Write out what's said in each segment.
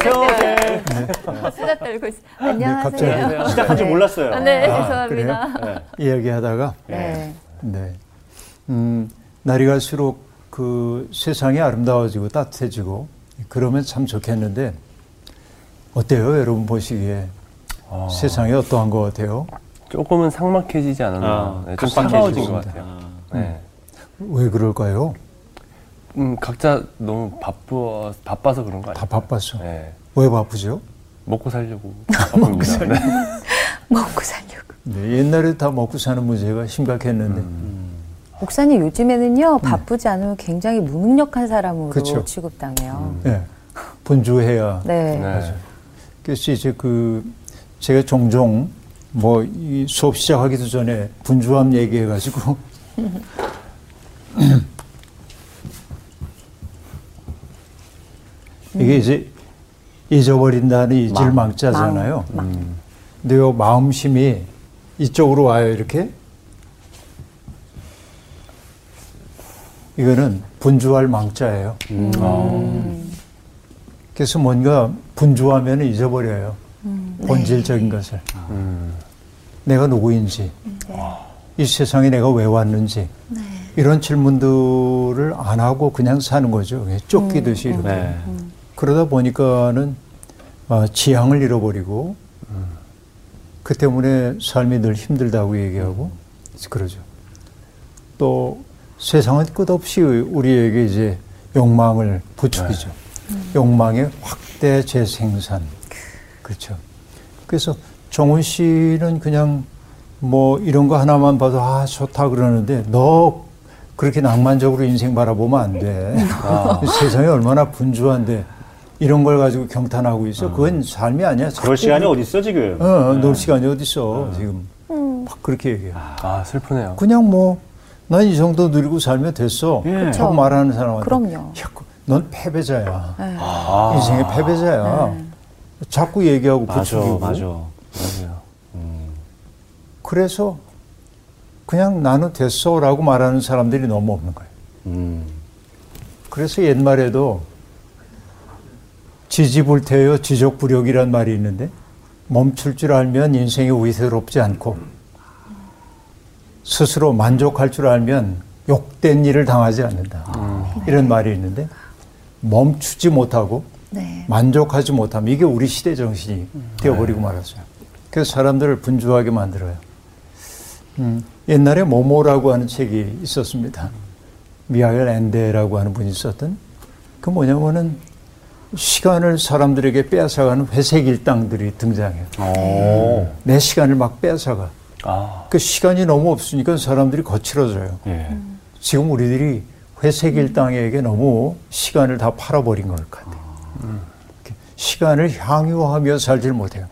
안녕하세요. 네. 수다 떨고 있어. 갑자기. 안녕하세요. 시작한 줄 몰랐어요. 아, 네, 아, 죄송합니다. 네. 이야기하다가 네. 네. 음, 날이 갈수록 그 세상이 아름다워지고 따뜻해지고 그러면 참 좋겠는데 어때요, 여러분 보시기에 아, 세상이 어떠한 것 같아요? 조금은 삭막해지지 않았나. 아, 네, 좀 차가워진 것. 같아요. 아. 네. 왜 그럴까요? 음, 각자 너무 바빠, 바빠서 그런 거다 아니에요? 바빴어. 네. 왜 바쁘죠? 먹고 살려고 바쁩니다. 네. 먹고 살려고. 네, 옛날에 다 먹고 사는 문제가 심각했는데 음. 목사님 요즘에는요 바쁘지 않으면 굉장히 무능력한 사람으로 그쵸. 취급당해요. 네, 분주해야 네. 네. 그래서 이제 그 제가 종종 뭐 이 수업 시작하기도 전에 분주함 얘기해가지고 이게 이제 잊어버린다는 잊을 망자잖아요. 망. 음. 근데 요 마음심이 이쪽으로 와요 이렇게 이거는 분주할 망자예요. 그래서 뭔가 분주하면 잊어버려요. 본질적인 것을. 음. 내가 누구인지, 이 세상에 내가 왜 왔는지, 이런 질문들을 안 하고 그냥 사는 거죠. 쫓기듯이 이렇게. 네. 그러다 보니까는 아, 지향을 잃어버리고, 그 때문에 삶이 늘 힘들다고 얘기하고, 그러죠. 또 세상은 끝없이 우리에게 이제 욕망을 부추기죠. 욕망의 확대 재생산. 그렇죠. 그래서 정훈 씨는 그냥 뭐 이런 거 하나만 봐도 아 좋다 그러는데 너 그렇게 낭만적으로 인생 바라보면 안 돼. 세상이 얼마나 분주한데 이런 걸 가지고 경탄하고 있어. 그건 삶이 아니야. 그럴 시간이 어디 있어 지금? 어, 놀 시간이 어디 있어 지금. 막 그렇게 얘기해. 아, 슬프네요. 그냥 뭐 난 이 정도 누리고 살면 됐어. 예. 하고 말하는 사람한테 그럼요. 야, 그- 넌 패배자야. 네. 아. 인생의 패배자야. 자꾸 얘기하고 맞아, 부추기고. 맞아. 맞아요. 음. 그래서 그냥 나는 됐어라고 말하는 사람들이 너무 없는 거예요. 음. 그래서 옛말에도 지지불태여 지적불욕이란 말이 있는데 멈출 줄 알면 인생이 위태롭지 않고 스스로 만족할 줄 알면 욕된 일을 당하지 않는다. 이런 말이 있는데 멈추지 못하고 네. 만족하지 못하면 이게 우리 시대 정신이 되어버리고 말았어요. 그래서 사람들을 분주하게 만들어요. 음, 옛날에 모모라고 하는 책이 있었습니다. 미하엘 엔데라고 하는 분이 썼던 그 뭐냐면은 시간을 사람들에게 빼앗아가는 회색 일당들이 등장해요. 오. 내 시간을 막 빼앗아가. 아, 그 시간이 너무 없으니까 사람들이 거칠어져요. 예. 지금 우리들이 회색 일당에게 너무 시간을 다 팔아버린 것 같아요. 이렇게 시간을 향유하며 살질 못해요.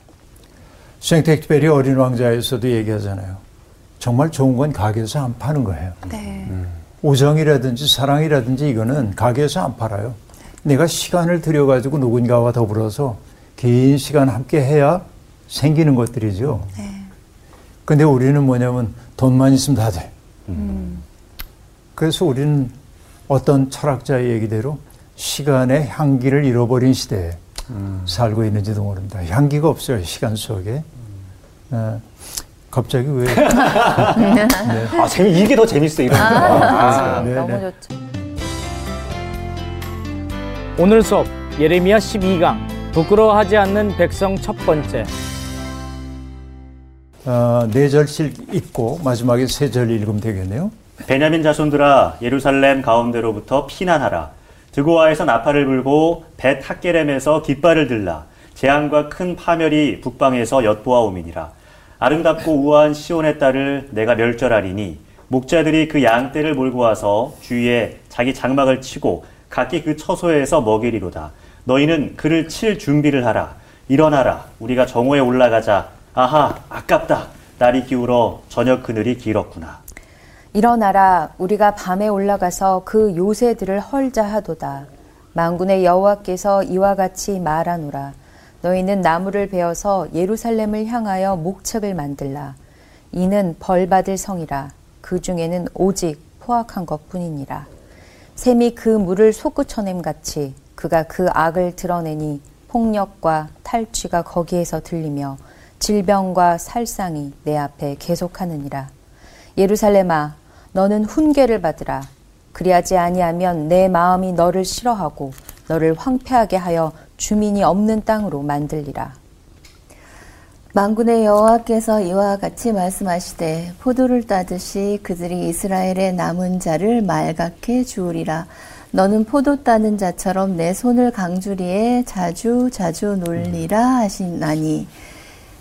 생텍쥐페리 어린 왕자에서도 얘기하잖아요. 정말 좋은 건 가게에서 안 파는 거예요. 네. 우정이라든지 사랑이라든지 이거는 가게에서 안 팔아요. 내가 시간을 들여가지고 누군가와 더불어서 긴 시간 함께 해야 생기는 것들이죠. 근데 우리는 뭐냐면 돈만 있으면 다 돼. 그래서 우리는 어떤 철학자의 얘기대로 시간의 향기를 잃어버린 시대에 살고 있는지도 모릅니다. 향기가 없어요, 시간 속에. 어, 갑자기 왜. 아 재미 이게 더 재밌어 이런 거. 아. 네, 너무 네. 좋죠. 오늘 수업 예레미야 12강 부끄러워하지 않는 백성 첫 번째 어, 네 절씩 읽고 마지막에 세 절 읽으면 되겠네요. 베냐민 자손들아 예루살렘 가운데로부터 피난하라. 드고아에서 나팔을 불고 벳 학게렘에서 깃발을 들라. 재앙과 큰 파멸이 북방에서 엿보아오미니라. 아름답고 우아한 시온의 딸을 내가 멸절하리니 목자들이 그 양떼를 몰고 와서 주위에 자기 장막을 치고 각기 그 처소에서 먹이리로다. 너희는 그를 칠 준비를 하라. 일어나라. 우리가 정오에 올라가자. 아하, 아깝다. 날이 기울어 저녁 그늘이 길었구나. 일어나라 우리가 밤에 올라가서 그 요새들을 헐자 하도다 만군의 여호와께서 이와 같이 말하노라 너희는 나무를 베어서 예루살렘을 향하여 목책을 만들라 이는 벌받을 성이라 그 중에는 오직 포악한 것 뿐이니라 샘이 그 물을 솟구쳐냄 같이 그가 그 악을 드러내니 폭력과 탈취가 거기에서 들리며 질병과 살상이 내 앞에 계속하느니라. 예루살렘아, 너는 훈계를 받으라. 그리하지 아니하면 내 마음이 너를 싫어하고 너를 황폐하게 하여 주민이 없는 땅으로 만들리라. 만군의 여호와께서 이와 같이 말씀하시되 포도를 따듯이 그들이 이스라엘의 남은 자를 말갛게 주우리라. 너는 포도 따는 자처럼 내 손을 강주리에 자주 자주 놀리라 하시나니.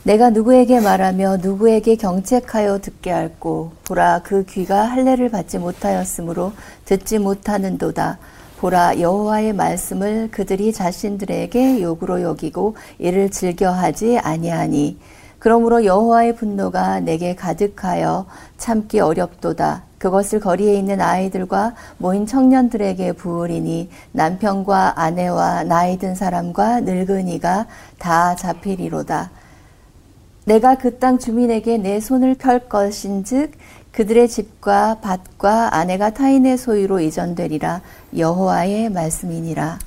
내가 누구에게 말하며 누구에게 경책하여 듣게 할꼬? 보라 그 귀가 할례를 받지 못하였으므로 듣지 못하는도다 보라 여호와의 말씀을 그들이 자신들에게 욕으로 여기고 이를 즐겨하지 아니하니. 그러므로 여호와의 분노가 내게 가득하여 참기 어렵도다. 그것을 거리에 있는 아이들과 모인 청년들에게 부으리니 남편과 아내와 나이 든 사람과 늙은이가 다 잡히리로다. 내가 그 땅 주민에게 내 손을 펼 것인즉 그들의 집과 밭과 아내가 타인의 소유로 이전되리라 여호와의 말씀이니라.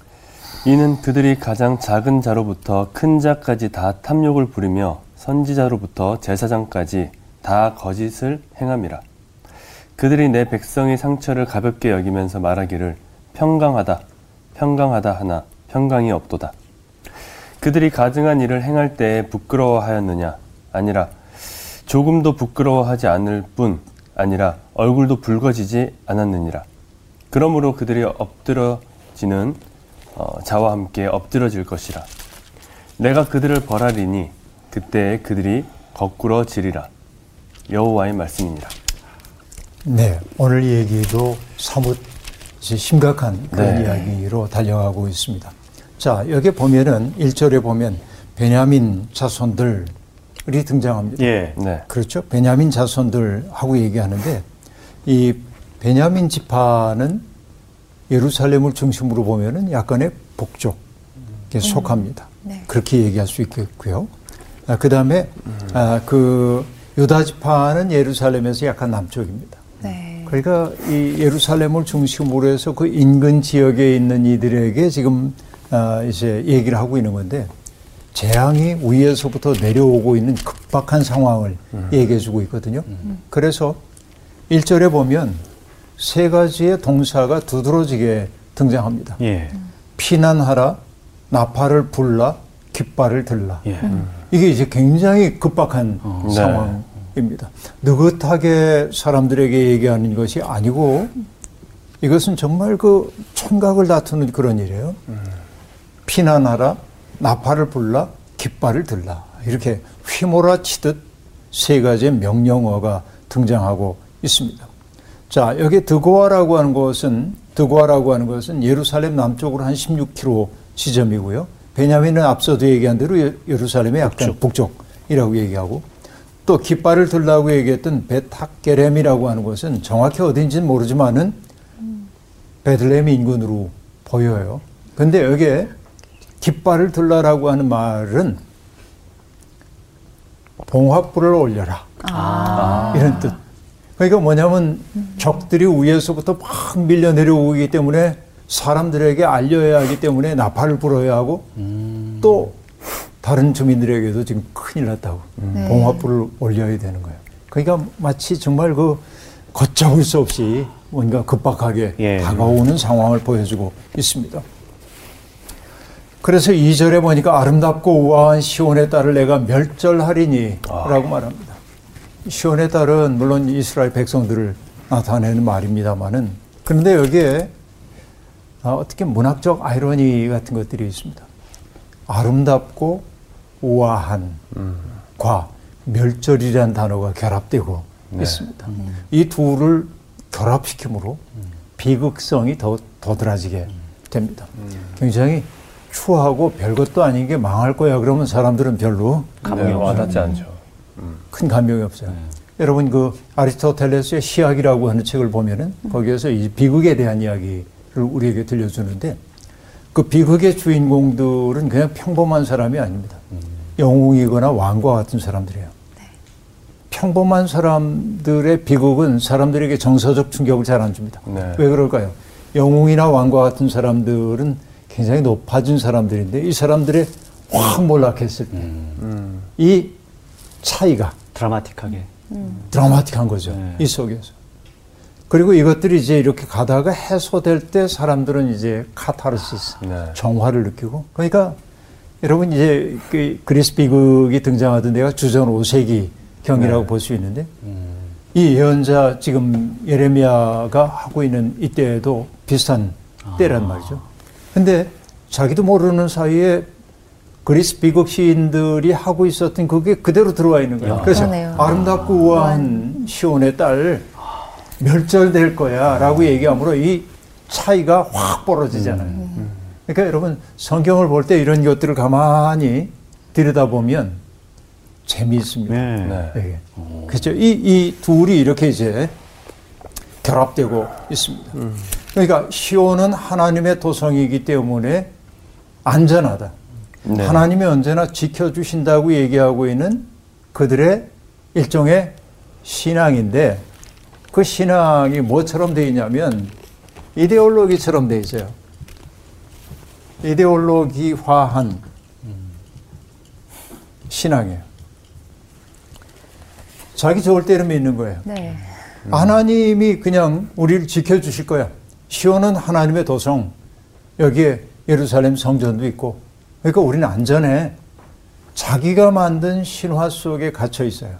이는 그들이 가장 작은 자로부터 큰 자까지 다 탐욕을 부리며 선지자로부터 제사장까지 다 거짓을 행함이라. 그들이 내 백성의 상처를 가볍게 여기면서 말하기를 평강하다, 평강하다 하나 평강이 없도다. 그들이 가증한 일을 행할 때에 부끄러워하였느냐? 아니라 조금도 부끄러워하지 않을 뿐 아니라 얼굴도 붉어지지 않았느니라. 그러므로 그들이 엎드러지는 어, 자와 함께 엎드러질 것이라. 내가 그들을 벌하리니 그때 그들이 거꾸러지리라. 여호와의 말씀입니다. 네, 오늘 얘기도 사뭇 심각한 그런 네. 이야기로 달려가고 있습니다. 자, 여기 보면은 1절에 보면 베냐민 자손들 이 등장합니다. 예. 네. 그렇죠. 베냐민 자손들하고 얘기하는데 이 베냐민 지파는 예루살렘을 중심으로 보면은 약간의 북쪽에 속합니다. 네. 그렇게 얘기할 수 있겠고요. 아, 그 다음에 아, 그 유다 지파는 예루살렘에서 약간 남쪽입니다. 네. 그러니까 이 예루살렘을 중심으로 해서 그 인근 지역에 있는 이들에게 지금 아, 이제 얘기를 하고 있는 건데 재앙이 위에서부터 내려오고 있는 급박한 상황을 얘기해 주고 있거든요. 그래서 1절에 보면 세 가지의 동사가 두드러지게 등장합니다. 예. 피난하라, 나팔을 불라, 깃발을 들라. 예. 이게 이제 굉장히 급박한 네. 상황입니다. 느긋하게 사람들에게 얘기하는 것이 아니고 이것은 정말 그 총각을 다투는 그런 일이에요. 피난하라, 나팔을 불라, 깃발을 들라. 이렇게 휘몰아치듯 세 가지의 명령어가 등장하고 있습니다. 자, 여기 드고아라고 하는 것은 드고아라고 하는 것은 예루살렘 남쪽으로 한 16km 지점이고요. 베냐민은 앞서도 얘기한 대로 예- 예루살렘의 약간 북쪽 이라고 얘기하고 또 깃발을 들라고 얘기했던 베탁게렘이라고 하는 것은 정확히 어딘지는 모르지만은 베들레헴 인근으로 보여요. 근데 여기에 깃발을 들라라고 하는 말은 봉화불을 올려라. 이런 뜻. 그러니까 뭐냐면 적들이 위에서부터 막 밀려 내려오기 때문에 사람들에게 알려야 하기 때문에 나팔을 불어야 하고 또 다른 주민들에게도 지금 큰일 났다고 네. 봉화불을 올려야 되는 거예요. 그러니까 마치 정말 그 걷잡을 수 없이 뭔가 급박하게 예. 다가오는 상황을 보여주고 있습니다. 그래서 2절에 보니까 아름답고 우아한 시온의 딸을 내가 멸절하리니 라고 말합니다. 시온의 딸은 물론 이스라엘 백성들을 나타내는 말입니다만은 그런데 여기에 아, 어떻게 문학적 아이러니 같은 것들이 있습니다. 아름답고 우아한 과 멸절이라는 단어가 결합되고 있습니다. 이 둘을 결합시키므로 비극성이 더 도드라지게 됩니다. 굉장히 추하고 별것도 아닌 게 망할 거야 그러면 사람들은 별로 네, 와닿지 않죠. 큰 감명이 없어요. 여러분 그 아리스토텔레스의 시학이라고 하는 책을 보면은 거기에서 이 비극에 대한 이야기를 우리에게 들려주는데 그 비극의 주인공들은 그냥 평범한 사람이 아닙니다. 영웅이거나 왕과 같은 사람들이에요. 평범한 사람들의 비극은 사람들에게 정서적 충격을 잘 안 줍니다. 네. 왜 그럴까요? 영웅이나 왕과 같은 사람들은 굉장히 높아진 사람들인데 이 사람들의 확 몰락했을 때이 차이가 드라마틱하게. 드라마틱한 거죠. 네. 이 속에서. 그리고 이것들이 이제 이렇게 가다가 해소될 때 사람들은 이제 카타르시스, 네. 정화를 느끼고. 그러니까 여러분 이제 그 그리스 비극이 등장하던 데가 주전 5세기 경이라고 네. 볼수 있는데 이 예언자 지금 예레미야가 하고 있는 이때에도 비슷한 때란 말이죠. 근데 자기도 모르는 사이에 그리스 비극 시인들이 하고 있었던 그게 그대로 들어와 있는 거예요. 그래서 그러네요. 아름답고 우아한 시온의 딸 멸절될 거야라고 얘기하므로 이 차이가 확 벌어지잖아요. 그러니까 여러분 성경을 볼 때 이런 것들을 가만히 들여다보면 재미있습니다. 네. 네. 예. 그렇죠. 이, 이 둘이 이렇게 이제 결합되고 있습니다. 그러니까 시온은 하나님의 도성이기 때문에 안전하다. 네. 하나님이 언제나 지켜주신다고 얘기하고 있는 그들의 일종의 신앙인데 그 신앙이 뭐처럼 되어 있냐면 이데올로기처럼 되어 있어요. 이데올로기화한 신앙이에요. 자기 좋을 때는 믿는 거예요. 네. 하나님이 그냥 우리를 지켜주실 거야. 시온은 하나님의 도성. 여기에 예루살렘 성전도 있고. 그러니까 우리는 안전해. 자기가 만든 신화 속에 갇혀 있어요.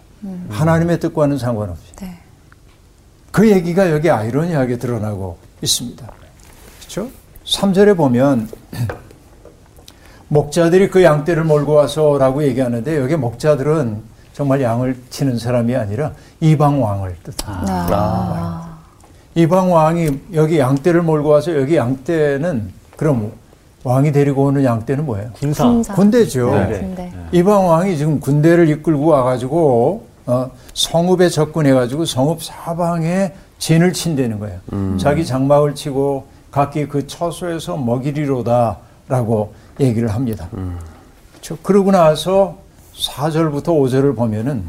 하나님의 뜻과는 상관없이. 네. 그 얘기가 여기 아이러니하게 드러나고 있습니다. 그렇죠? 3절에 보면 목자들이 그 양떼를 몰고 와서라고 얘기하는데 여기 목자들은 정말 양을 치는 사람이 아니라 이방 왕을 뜻합니다. 아. 이방 왕이 여기 양떼를 몰고 와서 여기 양떼는 그럼 왕이 데리고 오는 양떼는 뭐예요? 군사. 군사. 군대죠. 네. 군대. 이방 왕이 지금 군대를 이끌고 와가지고 어, 성읍에 접근해가지고 성읍 사방에 진을 친다는 거예요. 자기 장막을 치고 각기 그 처소에서 먹이리로다라고 얘기를 합니다. 저- 그러고 나서 4절부터 5절을 보면은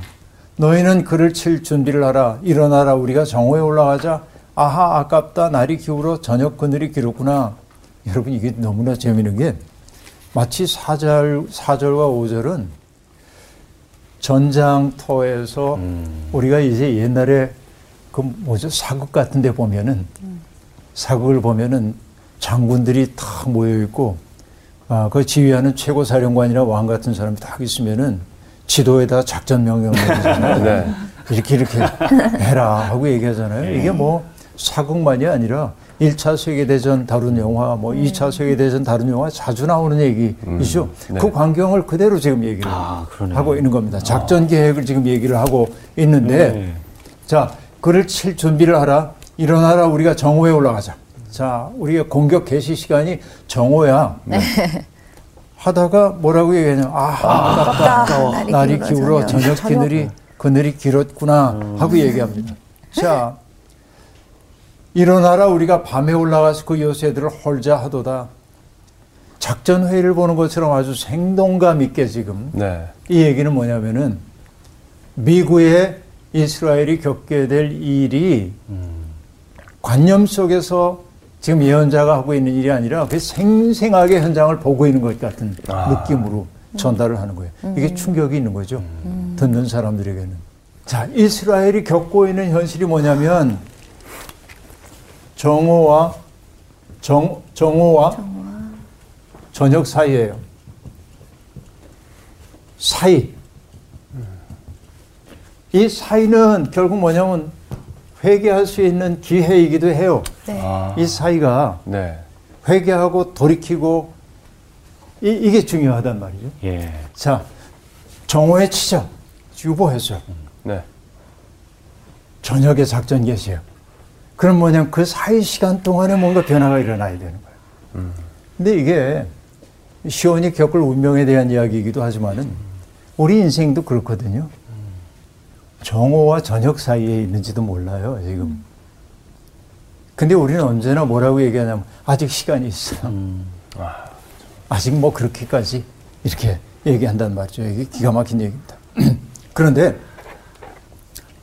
너희는 그를 칠 준비를 하라 일어나라 우리가 정오에 올라가자 아하 아깝다 날이 기울어 저녁 그늘이 길었구나 여러분 이게 너무나 재미있는 게 마치 4절, 4절과 5절은 전장터에서 우리가 이제 옛날에 그 뭐죠 사극 같은 데 보면은 사극을 보면은 장군들이 다 모여 있고 아, 그 지휘하는 최고 사령관이나 왕 같은 사람이 딱 있으면은 지도에다 작전 명령을 내리잖아요. 네. 이렇게 이렇게 해라 하고 얘기하잖아요. 이게 뭐 사극만이 아니라 1차 세계대전 다룬 영화, 뭐 2차 세계대전 다룬 영화 자주 나오는 얘기이죠. 네. 그 광경을 그대로 지금 얘기를 아. 하고 있는 겁니다. 작전 계획을 지금 얘기를 하고 있는데 네. 자, 그를 칠 준비를 하라. 일어나라. 우리가 정오에 올라가자. 자, 우리가 공격 개시 시간이 정오야. 하다가 뭐라고 얘기하냐. 아, 아깝다. 날이 날이 기울어 기울어 저녁. 저녁 그늘이 그늘이 길었구나 하고 얘기합니다. 자, 일어나라 우리가 밤에 올라가서 그 요새들을 헐자 하도다. 작전 회의를 보는 것처럼 아주 생동감 있게 지금 네. 이 얘기는 뭐냐면은 미국의 이스라엘이 겪게 될 일이 관념 속에서 지금 예언자가 하고 있는 일이 아니라 그 생생하게 현장을 보고 있는 것 같은 느낌으로 전달을 하는 거예요. 이게 충격이 있는 거죠. 듣는 사람들에게는. 자, 이스라엘이 겪고 있는 현실이 뭐냐면 정오와 정, 정오와 저녁 사이예요. 사이. 이 사이는 결국 뭐냐면 회개할 수 있는 기회이기도 해요. 네. 아. 이 사이가 네. 회개하고 돌이키고 이, 이게 중요하단 말이죠. 예. 자, 정오에 치자. 유보했어요. 네. 저녁에 작전 개시해요. 그럼 뭐냐면 그 사이 시간 동안에 뭔가 변화가 일어나야 되는 거예요. 근데 이게 시온이 겪을 운명에 대한 이야기이기도 하지만은 우리 인생도 그렇거든요. 정오와 저녁 사이에 있는지도 몰라요, 지금. 근데 우리는 언제나 뭐라고 얘기하냐면 아직 시간이 있어요. 아직 뭐 그렇게까지 이렇게 얘기한단 말이죠. 이게 기가 막힌 얘기입니다. 그런데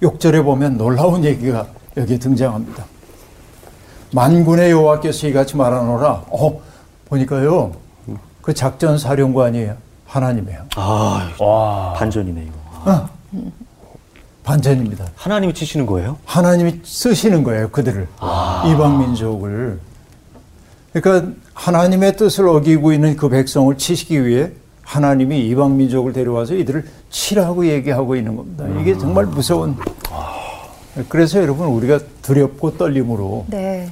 6절에 보면 놀라운 얘기가 여기에 등장합니다. 만군의 여호와께서 이같이 말하노라. 어, 보니까요. 그 작전 사령관이 하나님이에요. 아, 와. 반전이네 이거. 반전입니다. 하나님이 치시는 거예요? 하나님이 쓰시는 거예요, 그들을. 이방 민족을. 그러니까 하나님의 뜻을 어기고 있는 그 백성을 치시기 위해 하나님이 이방 민족을 데려와서 이들을 치라고 얘기하고 있는 겁니다. 이게 정말 무서운. 그래서 여러분 우리가 두렵고 떨림으로 네.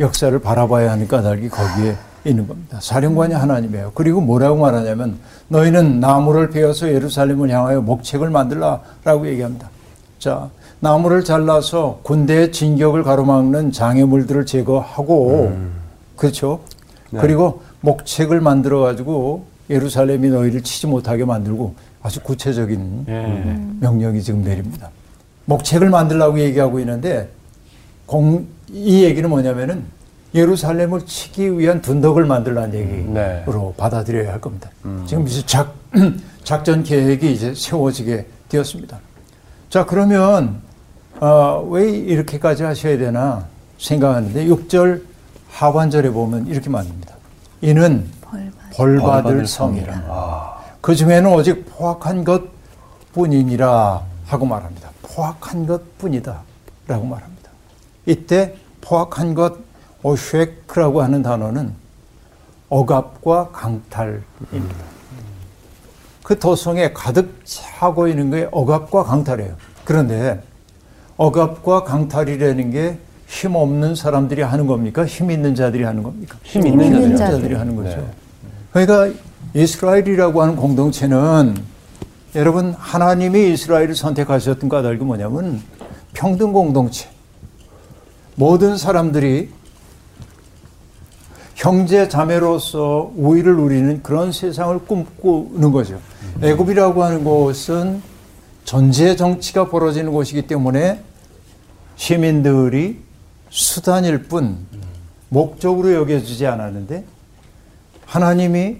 역사를 바라봐야 하는 까닭이 거기에 있는 겁니다. 사령관이 하나님이에요. 그리고 뭐라고 말하냐면 너희는 나무를 베어서 예루살렘을 향하여 목책을 만들라라고 얘기합니다. 자, 나무를 잘라서 군대의 진격을 가로막는 장애물들을 제거하고 그렇죠. 그리고 목책을 만들어 가지고 예루살렘이 너희를 치지 못하게 만들고 아주 구체적인 예. 명령이 지금 내립니다. 목책을 만들라고 얘기하고 있는데 공, 이 얘기는 뭐냐면은 예루살렘을 치기 위한 둔덕을 만들라는 얘기로 네. 받아들여야 할 겁니다. 지금 이제 작, 작전 계획이 이제 세워지게 되었습니다. 자, 그러면, 어, 왜 이렇게까지 하셔야 되나 생각하는데 6절 하반절에 보면 이렇게 말합니다. 이는 벌 받. 벌받을 성이라. 그 중에는 오직 포악한 것 뿐이니라 하고 말합니다. 포악한 것 뿐이다. 라고 말합니다. 이때 포악한 것, 오쉐크라고 하는 단어는 억압과 강탈입니다. 그 도성에 가득 차고 있는 게 억압과 강탈이에요. 그런데 억압과 강탈이라는 게 힘 없는 사람들이 하는 겁니까? 힘 있는 자들이 하는 겁니까? 힘 있는 힘 있는. 자들이 하는 거죠. 네. 그러니까 이스라엘이라고 하는 공동체는 여러분 하나님이 이스라엘을 선택하셨던 까닭이 뭐냐면 평등 공동체. 모든 사람들이 형제 자매로서 우위를 누리는 그런 세상을 꿈꾸는 거죠. 애굽이라고 하는 곳은 전제 정치가 벌어지는 곳이기 때문에 시민들이 수단일 뿐 목적으로 여겨지지 않았는데 하나님이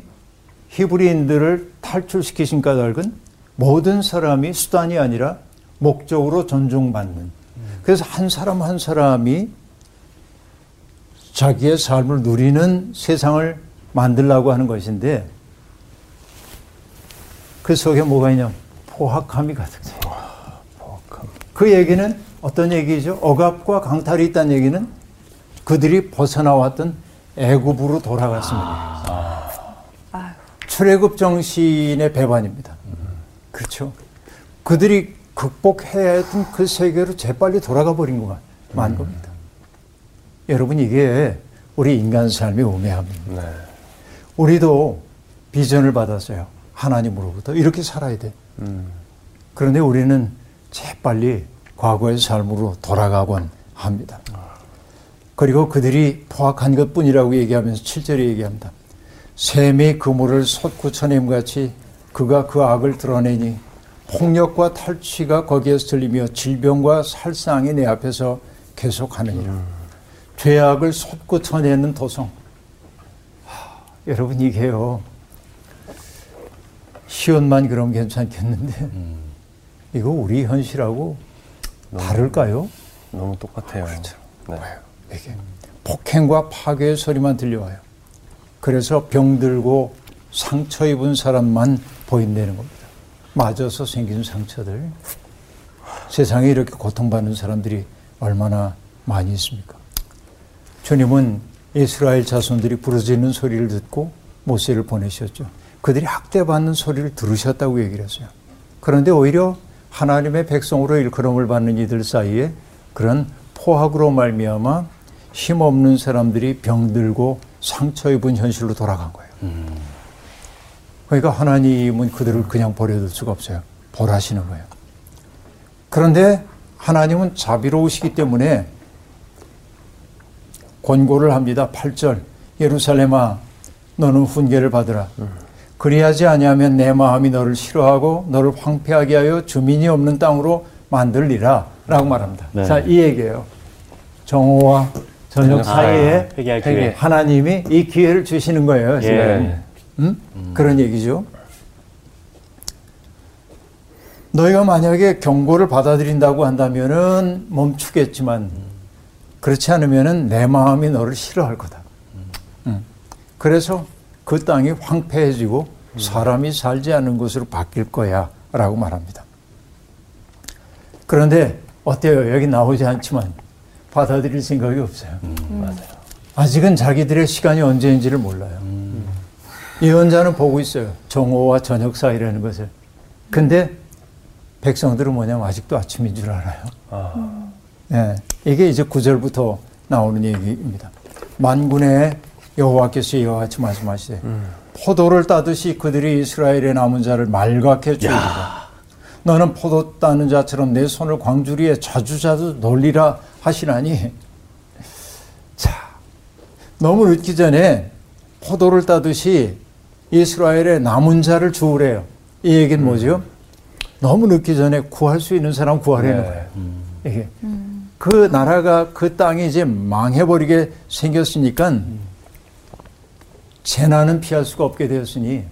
히브리인들을 탈출시키신 까닭은 모든 사람이 수단이 아니라 목적으로 존중받는. 그래서 한 사람 한 사람이 자기의 삶을 누리는 세상을 만들라고 하는 것인데 그 속에 뭐가 있냐? 포악함이 가득해요. 그 얘기는 어떤 얘기죠? 억압과 강탈이 있다는 얘기는 그들이 벗어나왔던 애굽으로 돌아갔습니다. 출애굽 정신의 배반입니다. 그렇죠. 그들이 극복해야 했던 그 세계로 재빨리 돌아가 버린 것만 만 겁니다. 여러분 이게 우리 인간 삶의 우매함입니다. 네. 우리도 비전을 받았어요. 하나님으로부터 이렇게 살아야 돼. 그런데 우리는 재빨리 과거의 삶으로 돌아가곤 합니다. 그리고 그들이 포악한 것 뿐이라고 얘기하면서 7절에 얘기합니다. 샘이 그물을 솟구쳐냄 같이 그가 그 악을 드러내니 폭력과 탈취가 거기에서 들리며 질병과 살상이 내 앞에서 계속하느니라. 죄악을 솟구쳐내는 도성. 하, 여러분 이게요. 시온만 그럼 괜찮겠는데 이거 우리 현실하고 다를까요? 너무 똑같아요. 네. 이게 폭행과 파괴의 소리만 들려와요. 그래서 병들고 상처 입은 사람만 보인다는 겁니다. 맞아서 생긴 상처들. 세상에 이렇게 고통받는 사람들이 얼마나 많이 있습니까? 주님은 이스라엘 자손들이 부르짖는 소리를 듣고 모세를 보내셨죠. 그들이 학대받는 소리를 들으셨다고 얘기를 했어요. 그런데 오히려 하나님의 백성으로 일컬음을 받는 이들 사이에 그런 포악으로 말미암아 힘없는 사람들이 병들고 상처 입은 현실로 돌아간 거예요. 그러니까 하나님은 그들을 그냥 버려둘 수가 없어요. 벌하시는 거예요. 그런데 하나님은 자비로우시기 때문에 권고를 합니다. 8절 예루살렘아 너는 훈계를 받으라. 그리하지 아니하면 내 마음이 너를 싫어하고 너를 황폐하게 하여 주민이 없는 땅으로 만들리라 라고 말합니다. 네. 자, 이 얘기예요. 정오와 저녁 저녁 사이에 회개할 회개. 기회. 하나님이 이 기회를 주시는 거예요. 지금. 예. 음? 그런 얘기죠. 너희가 만약에 경고를 받아들인다고 한다면은 멈추겠지만 그렇지 않으면은 내 마음이 너를 싫어할 거다. 음. 그래서 그 땅이 황폐해지고 사람이 살지 않는 곳으로 바뀔 거야 라고 말합니다. 그런데 어때요? 여기 나오지 않지만 받아들일 생각이 없어요. 아직은 자기들의 시간이 언제인지를 몰라요. 예언자는 보고 있어요. 정오와 저녁 사이라는 것을. 근데 백성들은 뭐냐면 아직도 아침인 줄 알아요. 예, 이게 이제 구절부터 나오는 얘기입니다. 만군의 여호와께서 이와 같이 말씀하시되 포도를 따듯이 그들이 이스라엘의 남은 자를 말갛게 주리라. 너는 포도 따는 자처럼 내 손을 광주리에 자주자주 놀리라 하시나니 자 너무 늦기 전에 포도를 따듯이 이스라엘의 남은 자를 주우래요. 이 얘기는 뭐죠? 너무 늦기 전에 구할 수 있는 사람 구하려는 네. 거예요. 이게 그 나라가 그 땅이 이제 망해버리게 생겼으니까 재난은 피할 수가 없게 되었으니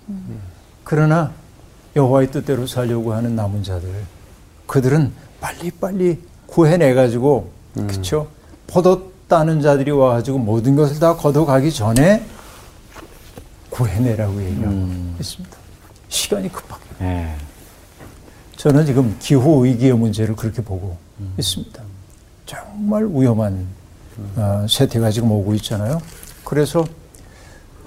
그러나 여호와의 뜻대로 살려고 하는 남은 자들 그들은 빨리빨리 구해내 가지고 그렇죠 포도 따는 자들이 와가지고 모든 것을 다 걷어가기 전에 구해내라고 얘기하고 있습니다. 시간이 급하게. 예. 저는 지금 기후 위기의 문제를 그렇게 보고 있습니다. 정말 위험한 어, 세태가 지금 오고 있잖아요. 그래서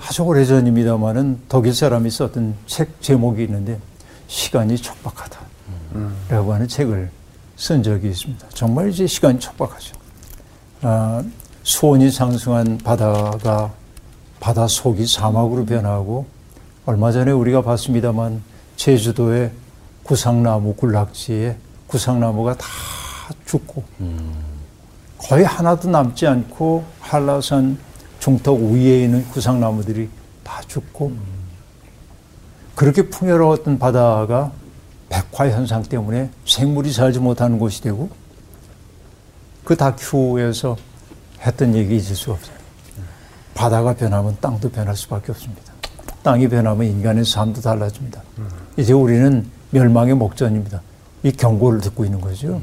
아주 오래전입니다만은 독일 사람이 썼던 책 제목이 있는데 시간이 촉박하다라고 하는 책을 쓴 적이 있습니다. 정말 이제 시간이 촉박하죠. 아, 수온이 상승한 바다가 바다 속이 사막으로 변하고 얼마 전에 우리가 봤습니다만 제주도의 구상나무 군락지에 구상나무가 다 죽고 거의 하나도 남지 않고 한라산 중턱 위에 있는 구상나무들이 다 죽고 그렇게 풍요로웠던 바다가 백화 현상 때문에 생물이 살지 못하는 곳이 되고 그 다큐에서 했던 얘기 잊을 수 없어요. 바다가 변하면 땅도 변할 수밖에 없습니다. 땅이 변하면 인간의 삶도 달라집니다. 이제 우리는 멸망의 목전입니다. 이 경고를 듣고 있는 거죠.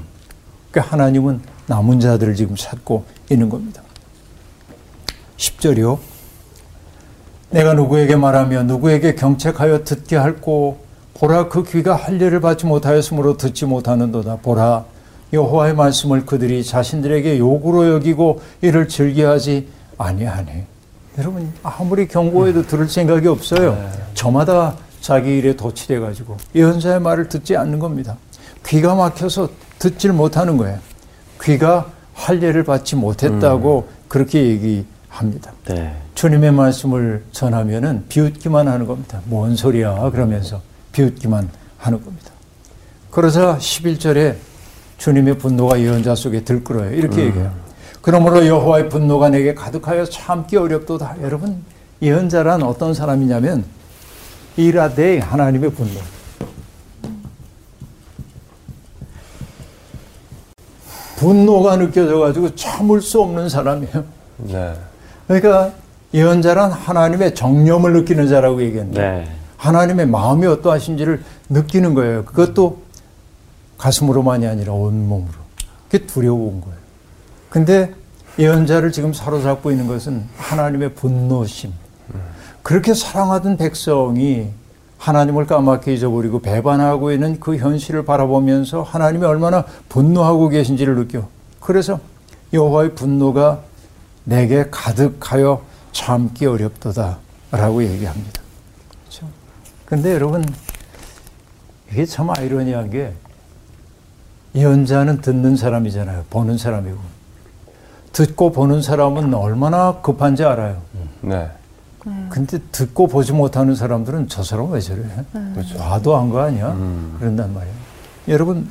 그러니까 하나님은 남은 자들을 지금 찾고 있는 겁니다. 10절이요. 내가 누구에게 말하며 누구에게 경책하여 듣게 할고 보라 그 귀가 할례를 받지 못하였으므로 듣지 못하는도다. 보라 여호와의 말씀을 그들이 자신들에게 욕으로 여기고 이를 즐겨하지 아니하네. 여러분 아무리 경고해도 들을 생각이 없어요. 저마다 자기 일에 도취돼 가지고 예언자의 말을 듣지 않는 겁니다. 귀가 막혀서 듣질 못하는 거예요. 귀가 할례를 받지 못했다고 그렇게 얘기합니다. 네. 주님의 말씀을 전하면은 비웃기만 하는 겁니다. 뭔 소리야 그러면서 비웃기만 하는 겁니다. 그러자 11절에 주님의 분노가 예언자 속에 들끓어요. 이렇게 얘기해요. 그러므로 여호와의 분노가 내게 가득하여 참기 어렵도다. 여러분 예언자란 어떤 사람이냐면 이라데 하나님의 분노. 분노가 느껴져 가지고 참을 수 없는 사람이에요. 네. 그러니까 예언자란 하나님의 정념을 느끼는 자라고 얘기했는데 네. 하나님의 마음이 어떠하신지를 느끼는 거예요. 그것도 가슴으로만이 아니라 온몸으로. 그게 두려운 거예요. 근데 예언자를 지금 사로잡고 있는 것은 하나님의 분노심. 그렇게 사랑하던 백성이 하나님을 까맣게 잊어버리고 배반하고 있는 그 현실을 바라보면서 하나님이 얼마나 분노하고 계신지를 느껴. 그래서 여호와의 분노가 내게 가득하여 참기 어렵도다라고 얘기합니다. 그렇죠? 근데 여러분 이게 참 아이러니한 게 예언자는 듣는 사람이잖아요. 보는 사람이고. 듣고 보는 사람은 얼마나 급한지 알아요. 네. 근데 듣고 보지 못하는 사람들은 저 사람 왜 저래? 와도 한거 아니야? 그런단 말이에요. 여러분,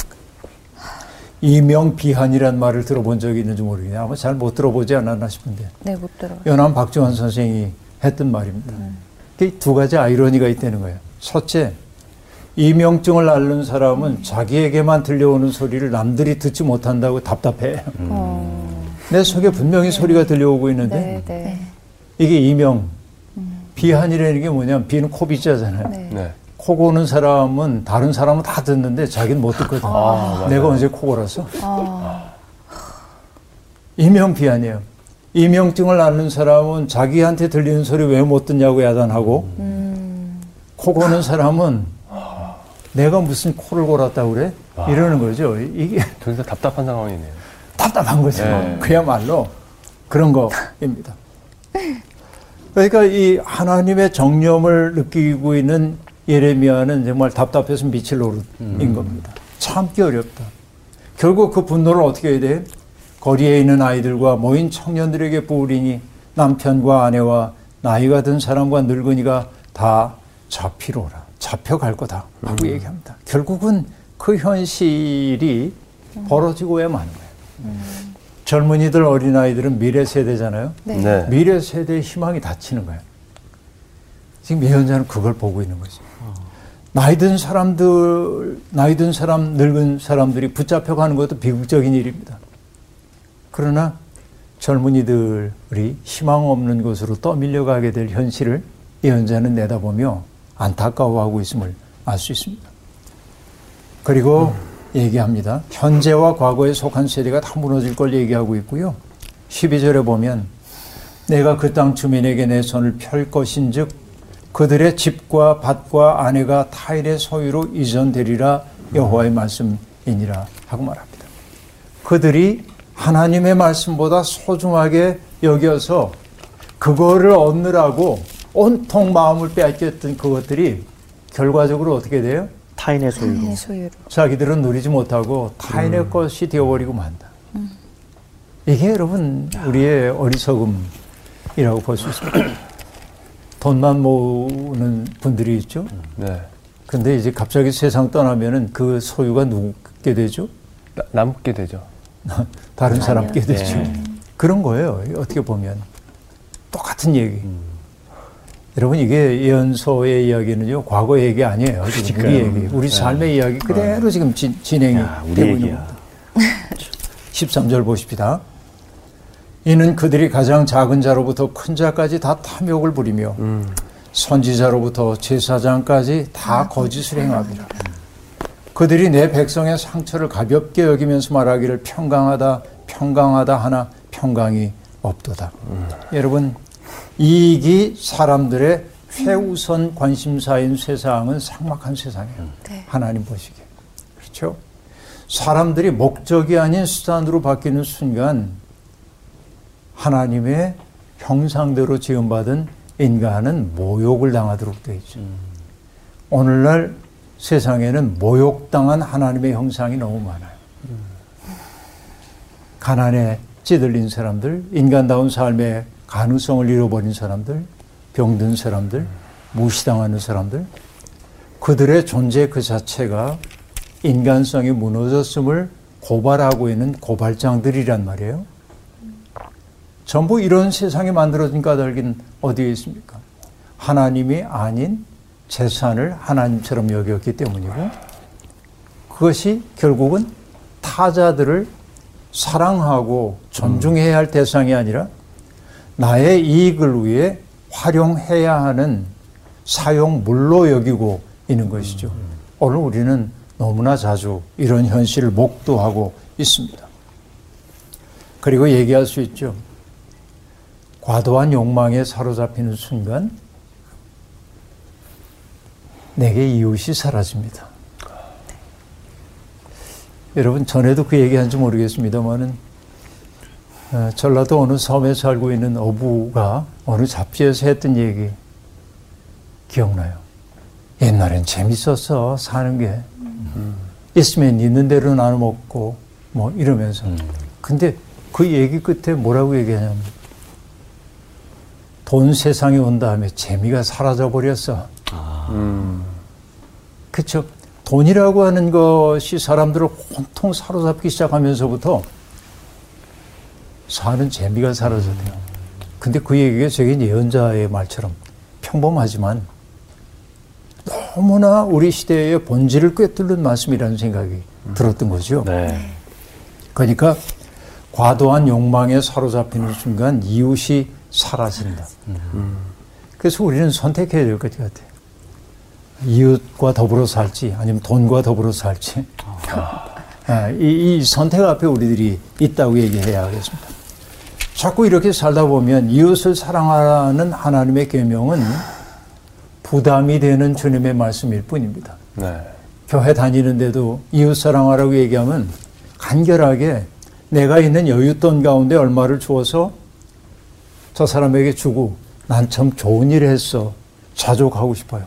이명 비한이란 말을 들어본 적이 있는지 모르겠네요. 아마 잘 못 들어보지 않았나 싶은데. 네, 못 들어요. 연암 박지원 선생이 했던 말입니다. 그두 가지 아이러니가 있다는 거예요. 첫째, 이명증을 앓는 사람은 자기에게만 들려오는 소리를 남들이 듣지 못한다고 답답해. 내 속에 분명히 소리가 들려오고 있는데 네, 네. 이게 이명, 비한이라는 게 뭐냐면 비는 코비자잖아요. 네. 네. 코 고는 사람은 다른 사람은 다 듣는데 자기는 못 듣거든. 내가 언제 코 골았어? 이명 비한이에요. 이명증을 앓는 사람은 자기한테 들리는 소리 왜 못 듣냐고 야단하고 코 고는 사람은 내가 무슨 코를 골았다고 그래? 이러는 거죠. 이게 굉장히 답답한 상황이네요. 답답한 거죠. 네. 그야말로 그런 거입니다. 그러니까 이 하나님의 정념을 느끼고 있는 예레미야는 정말 답답해서 미칠 노릇인 겁니다. 참기 어렵다. 결국 그 분노를 어떻게 해야 돼? 거리에 있는 아이들과 모인 청년들에게 부으리니 남편과 아내와 나이가 든 사람과 늙은이가 다 잡히로라. 잡혀갈 거다. 라고 얘기합니다. 결국은 그 현실이 벌어지고야 마는 거예요. 젊은이들 어린아이들은 미래 세대잖아요. 네. 미래 세대의 희망이 닫히는 거예요. 지금 예언자는 그걸 보고 있는 거죠. 나이 든 사람들, 나이 든 사람, 늙은 사람들이 붙잡혀 가는 것도 비극적인 일입니다. 그러나 젊은이들이 희망 없는 곳으로 떠밀려 가게 될 현실을 예언자는 내다보며 안타까워하고 있음을 알 수 있습니다. 그리고 얘기합니다. 현재와 과거에 속한 세대가 다 무너질 걸 얘기하고 있고요. 12절에 보면 내가 그 땅 주민에게 내 손을 펼 것인즉 그들의 집과 밭과 아내가 타인의 소유로 이전되리라 여호와의 말씀이니라 하고 말합니다. 그들이 하나님의 말씀보다 소중하게 여겨서 그거를 얻느라고 온통 마음을 빼앗겼던 그것들이 결과적으로 어떻게 돼요? 타인의 소유로. 네, 소유로. 자기들은 누리지 못하고 타인의 것이 되어버리고 만다. 이게 여러분 우리의 어리석음이라고 볼 수 있습니다. 돈만 모으는 분들이 있죠. 네. 근데 이제 갑자기 세상 떠나면은 그 소유가 누구게 되죠? 나- 남게 되죠. 다른 사람께 되죠. 네. 그런 거예요. 어떻게 보면 똑같은 얘기. 여러분 이게 예언서의 이야기는요 과거 얘기 아니에요. 지금 우리 얘기, 우리 삶의 이야기 그대로 지금 진, 진행이 야, 우리 되고 있는 얘기야. 겁니다. 13절 보십시다. 이는 그들이 가장 작은 자로부터 큰 자까지 다 탐욕을 부리며 선지자로부터 제사장까지 다 거짓을 행하리라. 그들이 내 백성의 상처를 가볍게 여기면서 말하기를 평강하다, 평강하다 하나 평강이 없도다. 여러분, 이익이 사람들의 최우선 관심사인 세상은 삭막한 세상이에요. 하나님 보시기에. 그렇죠? 사람들이 목적이 아닌 수단으로 바뀌는 순간 하나님의 형상대로 지음받은 인간은 모욕을 당하도록 되어 있죠. 오늘날 세상에는 모욕당한 하나님의 형상이 너무 많아요. 가난에 찌들린 사람들, 인간다운 삶의 가능성을 잃어버린 사람들, 병든 사람들, 무시당하는 사람들, 그들의 존재 그 자체가 인간성이 무너졌음을 고발하고 있는 고발장들이란 말이에요. 전부 이런 세상이 만들어진 까닭은 어디에 있습니까? 하나님이 아닌 재산을 하나님처럼 여겼기 때문이고 그것이 결국은 타자들을 사랑하고 존중해야 할 대상이 아니라 나의 이익을 위해 활용해야 하는 사용물로 여기고 있는 것이죠. 오늘 우리는 너무나 자주 이런 현실을 목도하고 있습니다. 그리고 얘기할 수 있죠. 과도한 욕망에 사로잡히는 순간 내게 이웃이 사라집니다. 여러분 전에도 그 얘기한지 모르겠습니다만은 어, 전라도 어느 섬에 살고 있는 어부가 어느 잡지에서 했던 얘기 기억나요. 옛날엔 재밌었어 사는 게 있으면 있는 대로 나눠 먹고 뭐 이러면서 근데 그 얘기 끝에 뭐라고 얘기하냐면 돈 세상에 온 다음에 재미가 사라져 버렸어. 그렇죠. 돈이라고 하는 것이 사람들을 온통 사로잡기 시작하면서부터 사는 재미가 사라졌대요. 근데 그 얘기가 저게 예언자의 말처럼 평범하지만 너무나 우리 시대의 본질을 꿰뚫는 말씀이라는 생각이 들었던 거죠. 네. 그러니까 과도한 욕망에 사로잡히는 순간 이웃이 사라진다. 그래서 우리는 선택해야 될 것 같아요. 이웃과 더불어 살지 아니면 돈과 더불어 살지. 아, 이, 이 선택 앞에 우리들이 있다고 얘기해야 하겠습니다. 자꾸 이렇게 살다 보면 이웃을 사랑하는 하나님의 계명은 부담이 되는 주님의 말씀일 뿐입니다. 네. 교회 다니는데도 이웃 사랑하라고 얘기하면 간결하게 내가 있는 여윳돈 가운데 얼마를 주어서 저 사람에게 주고 난 참 좋은 일을 했어. 자족하고 싶어요.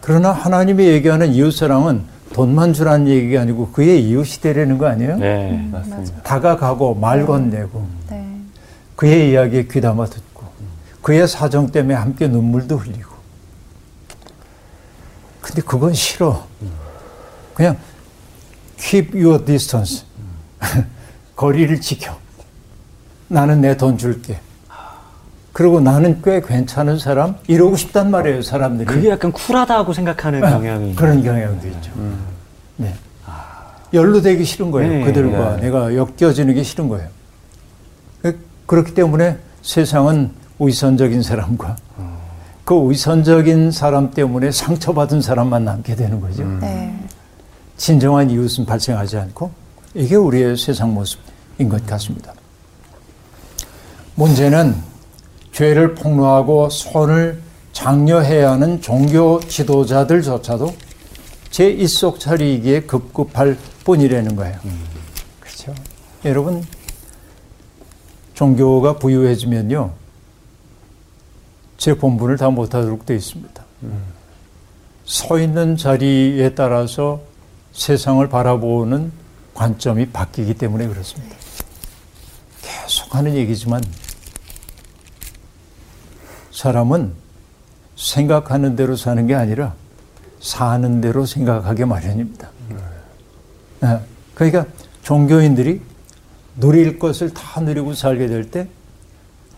그러나 하나님이 얘기하는 이웃 사랑은 돈만 주라는 얘기가 아니고 그의 이웃이 되려는 거 아니에요? 네. 맞습니다. 다가가고 말 건네고 네. 그의 이야기에 귀담아 듣고 그의 사정 때문에 함께 눈물도 흘리고. 근데 그건 싫어. 그냥 keep your distance. 거리를 지켜. 나는 내 돈 줄게. 그리고 나는 꽤 괜찮은 사람 이러고 싶단 말이에요 사람들이. 그게 약간 쿨하다고 생각하는 경향이. 그런 경향도 있죠. 네. 연루되기 싫은 거예요 네. 그들과. 네. 내가 엮여지는 게 싫은 거예요 그- 그렇기 때문에 세상은 위선적인 사람과 그 위선적인 사람 때문에 상처받은 사람만 남게 되는 거죠. 네. 진정한 이웃은 발생하지 않고 이게 우리의 세상 모습인 것 같습니다. 문제는 죄를 폭로하고 손을 장려해야 하는 종교 지도자들조차도 제 입속 차리기에 급급할 뿐이라는 거예요. 그렇죠. 여러분 종교가 부유해지면요 제 본분을 다 못하도록 되어 있습니다. 서 있는 자리에 따라서 세상을 바라보는 관점이 바뀌기 때문에 그렇습니다. 계속 하는 얘기지만 사람은 생각하는 대로 사는 게 아니라 사는 대로 생각하게 마련입니다. 네. 그러니까 종교인들이 누릴 것을 다 누리고 살게 될 때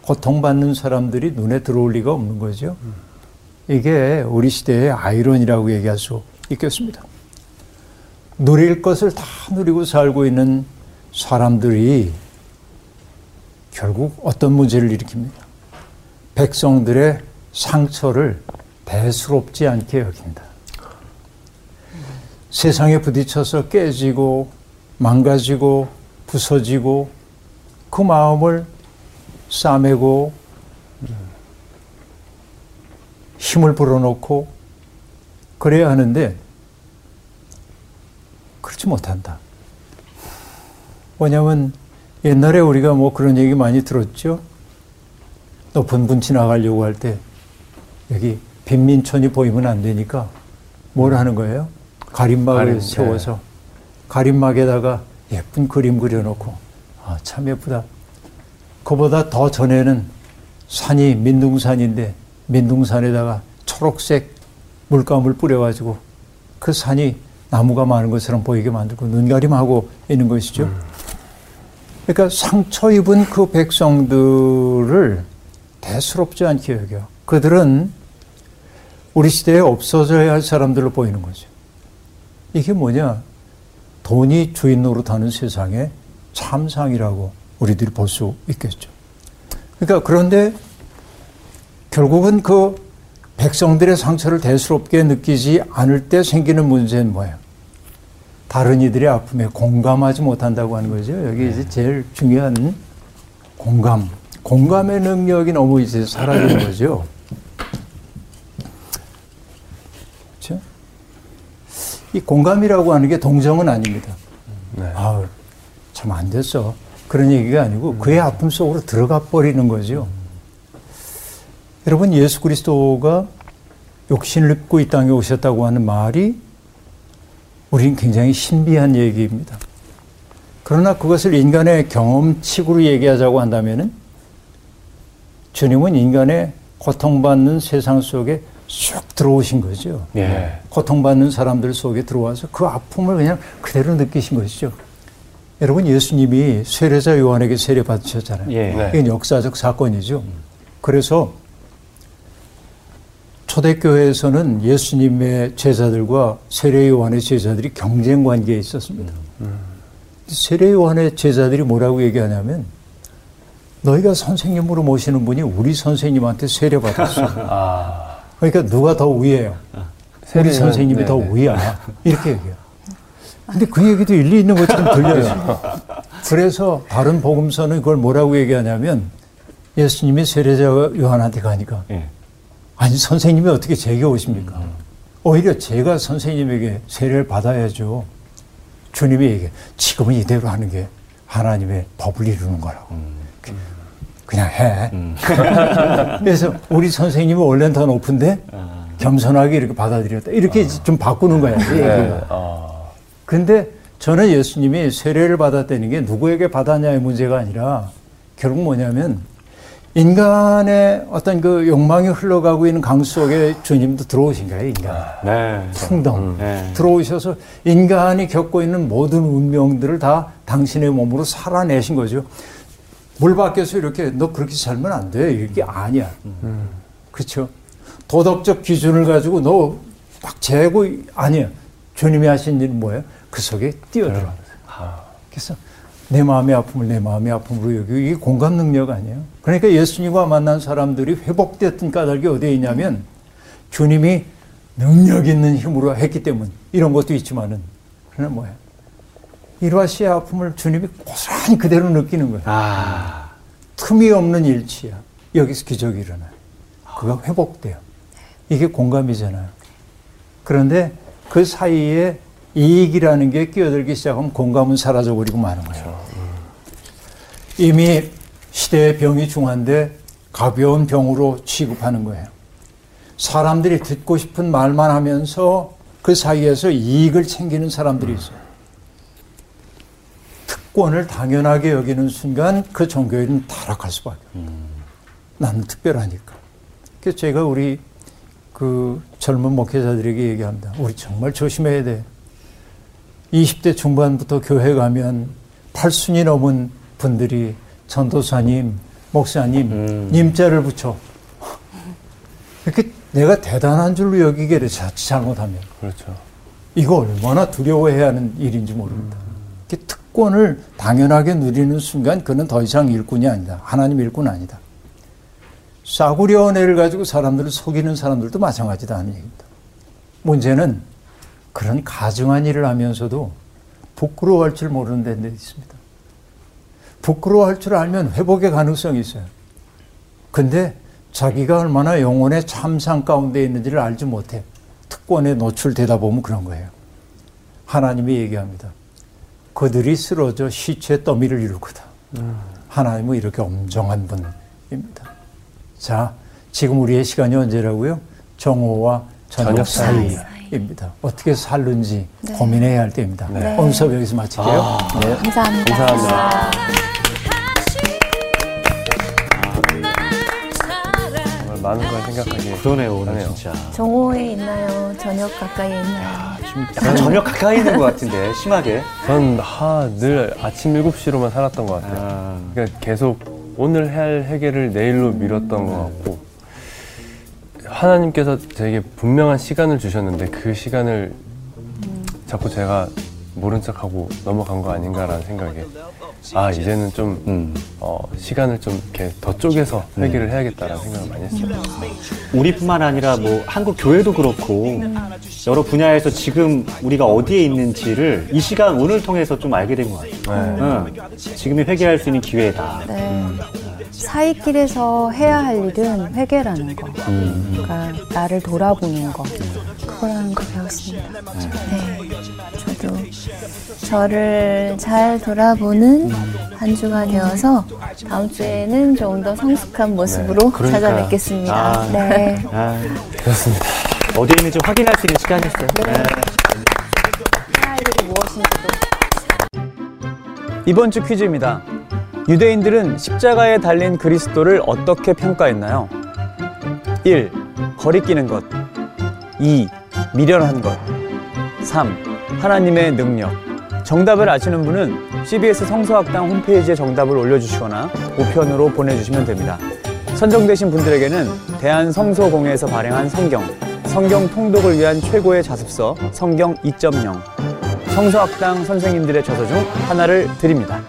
고통받는 사람들이 눈에 들어올 리가 없는 거죠. 이게 우리 시대의 아이러니라고 얘기할 수 있겠습니다. 누릴 것을 다 누리고 살고 있는 사람들이 결국 어떤 문제를 일으킵니까? 백성들의 상처를 대수롭지 않게 여긴다. 세상에 부딪혀서 깨지고 망가지고 부서지고 그 마음을 싸매고 힘을 불어넣고 그래야 하는데 그렇지 못한다. 뭐냐면 옛날에 우리가 뭐 그런 얘기 많이 들었죠. 높은 분 지나가려고 할 때 여기 빈민촌이 보이면 안 되니까 뭘 하는 거예요? 가림막을 가림, 세워서 가림막에다가 예쁜 그림 그려놓고 아, 참 예쁘다. 그보다 더 전에는 산이 민둥산인데 민둥산에다가 초록색 물감을 뿌려가지고 그 산이 나무가 많은 것처럼 보이게 만들고 눈가림하고 있는 것이죠. 그러니까 상처 입은 그 백성들을 대수롭지 않게 여겨. 그들은 우리 시대에 없어져야 할 사람들로 보이는 거죠. 이게 뭐냐? 돈이 주인 노릇하는 세상의 참상이라고 우리들이 볼 수 있겠죠. 그러니까 그런데 결국은 그 백성들의 상처를 대수롭게 느끼지 않을 때 생기는 문제는 뭐예요? 다른 이들의 아픔에 공감하지 못한다고 하는 거죠. 여기 이제 제일 중요한 공감. 공감의 능력이 너무 이제 사라지는 거죠. 이 공감이라고 하는 게 동정은 아닙니다. 네. 아우, 참안 됐어. 그런 얘기가 아니고 그의 아픔 속으로 들어가 버리는 거죠. 여러분, 예수 그리스도가 욕신을 입고 이 땅에 오셨다고 하는 말이 우리는 굉장히 신비한 얘기입니다. 그러나 그것을 인간의 경험칙으로 얘기하자고 한다면은 주님은 인간의 고통받는 세상 속에 쑥 들어오신 거죠. 예. 고통받는 사람들 속에 들어와서 그 아픔을 그냥 그대로 느끼신 것이죠. 여러분 예수님이 세례자 요한에게 세례 받으셨잖아요. 예. 네. 이건 역사적 사건이죠. 그래서 초대교회에서는 예수님의 제자들과 세례 요한의 제자들이 경쟁 관계에 있었습니다. 세례 요한의 제자들이 뭐라고 얘기하냐면 너희가 선생님으로 모시는 분이 우리 선생님한테 세례 받았어. 아, 그러니까 누가 더 위에요? 우리 세례는- 선생님이 네, 더 네. 위야. 이렇게 얘기해요. 근데 그 얘기도 일리 있는 것처럼 들려요. 그래서 다른 복음서는 그걸 뭐라고 얘기하냐면 예수님이 세례자 요한한테 가니까 예. 아니 선생님이 어떻게 제게 오십니까? 오히려 제가 선생님에게 세례를 받아야죠. 주님이 얘기해 지금은 이대로 하는 게 하나님의 법을 이루는 거라고. 그냥 해. 그래서 우리 선생님이 원래는 더 높은데 겸손하게 이렇게 받아들였다. 이렇게 좀 바꾸는 거야. 이 얘기가. 아, 근데 저는 예수님이 세례를 받았다는 게 누구에게 받았냐의 문제가 아니라 결국 뭐냐면 인간의 어떤 그 욕망이 흘러가고 있는 강 속에 주님도 들어오신 거예요, 인간. 네. 풍덩. 네. 들어오셔서 인간이 겪고 있는 모든 운명들을 다 당신의 몸으로 살아내신 거죠. 물 밖에서 이렇게 너 그렇게 살면 안 돼. 이게 아니야. 그렇죠. 도덕적 기준을 가지고 너딱 재고 아니야. 주님이 하신 일은 뭐예요? 그 속에 뛰어들어. 그래서 내 마음의 아픔을 내 마음의 아픔으로 여기고 이게 공감 능력 아니에요. 그러니까 예수님과 만난 사람들이 회복됐던 까닭이 어디에 있냐면 주님이 능력 있는 힘으로 했기 때문 이런 것도 있지만은 그러나 뭐야 일화 씨의 아픔을 주님이 고스란히 그대로 느끼는 거야. 아. 틈이 없는 일치야. 여기서 기적이 일어나요. 그가 회복돼요. 이게 공감이잖아요. 그런데 그 사이에 이익이라는 게 끼어들기 시작하면 공감은 사라져버리고 마는 거예요. 이미 시대의 병이 중한데 가벼운 병으로 취급하는 거예요. 사람들이 듣고 싶은 말만 하면서 그 사이에서 이익을 챙기는 사람들이 있어요. 특권을 당연하게 여기는 순간 그 종교인은 타락할 수밖에 없어요. 나는 특별하니까. 그래서 제가 우리 그 젊은 목회자들에게 얘기합니다. 우리 정말 조심해야 돼. 20대 중반부터 교회 가면 팔순이 넘은 분들이 전도사님, 목사님, 음. 님자를 붙여. 이렇게 내가 대단한 줄로 여기게 자칫 잘못하면. 그렇죠. 이거 얼마나 두려워해야 하는 일인지 모릅니다. 이렇게 특권을 당연하게 누리는 순간 그는 더 이상 일꾼이 아니다. 하나님 일꾼 아니다. 싸구려 은혜를 가지고 사람들을 속이는 사람들도 마찬가지다는 얘기입니다. 문제는 그런 가증한 일을 하면서도 부끄러워할 줄 모르는 데 있습니다. 부끄러워할 줄 알면 회복의 가능성이 있어요. 근데 자기가 얼마나 영혼의 참상 가운데 있는지를 알지 못해. 특권에 노출되다 보면 그런 거예요. 하나님이 얘기합니다. 그들이 쓰러져 시체 더미를 이룰 거다. 하나님은 이렇게 엄정한 분입니다. 자, 지금 우리의 시간이 언제라고요? 정오와 저녁, 저녁 사이입니다. 어떻게 살는지 고민해야 할 때입니다. 네. 오늘 수업 여기서 마칠게요. 네. 감사합니다. 감사합니다. 많은 걸 생각하게 그러네요, 오늘 하네요. 진짜. 정오에 있나요? 저녁 가까이에 있나요? 좀 약간 저녁 가까이 있는 것 같은데, 심하게. 전 하, 늘 아침 7시로만 살았던 것 같아요. 아. 그러니까 계속 오늘 해야 할 회개를 내일로 미뤘던 것 같고 하나님께서 제게 분명한 시간을 주셨는데 그 시간을 자꾸 제가 모른 척하고 넘어간 거 아닌가라는 생각에 아 이제는 좀 음. 어, 시간을 좀 이렇게 더 쪼개서 회개를 해야겠다라는 생각을 많이 했어요. 우리뿐만 아니라 뭐 한국 교회도 그렇고 여러 분야에서 지금 우리가 어디에 있는지를 이 시간 오늘 통해서 좀 알게 된 것 같아요. 네. 응. 지금이 회개할 수 있는 기회다. 네. 사이길에서 해야 할 일은 회개라는 거. 그러니까 나를 돌아보는 거. 그거라는 거 배웠습니다. 네. 저를 잘 돌아보는 한 주가 되어서 다음 주에는 조금 더 성숙한 모습으로 그러니까요. 찾아뵙겠습니다. 아. 네. 아, 그렇습니다. 어디에 있는지 확인할 수 있는 시간이었어요. 네. 무엇인지도. 이번 주 퀴즈입니다. 유대인들은 십자가에 달린 그리스도를 어떻게 평가했나요? 1. 거리끼는 것 2. 미련한 것 3. 하나님의 능력 정답을 아시는 분은 CBS 성서학당 홈페이지에 정답을 올려주시거나 우편으로 보내주시면 됩니다. 선정되신 분들에게는 대한성소공회에서 발행한 성경, 성경 통독을 위한 최고의 자습서 성경 2.0 성서학당 선생님들의 저서 중 하나를 드립니다.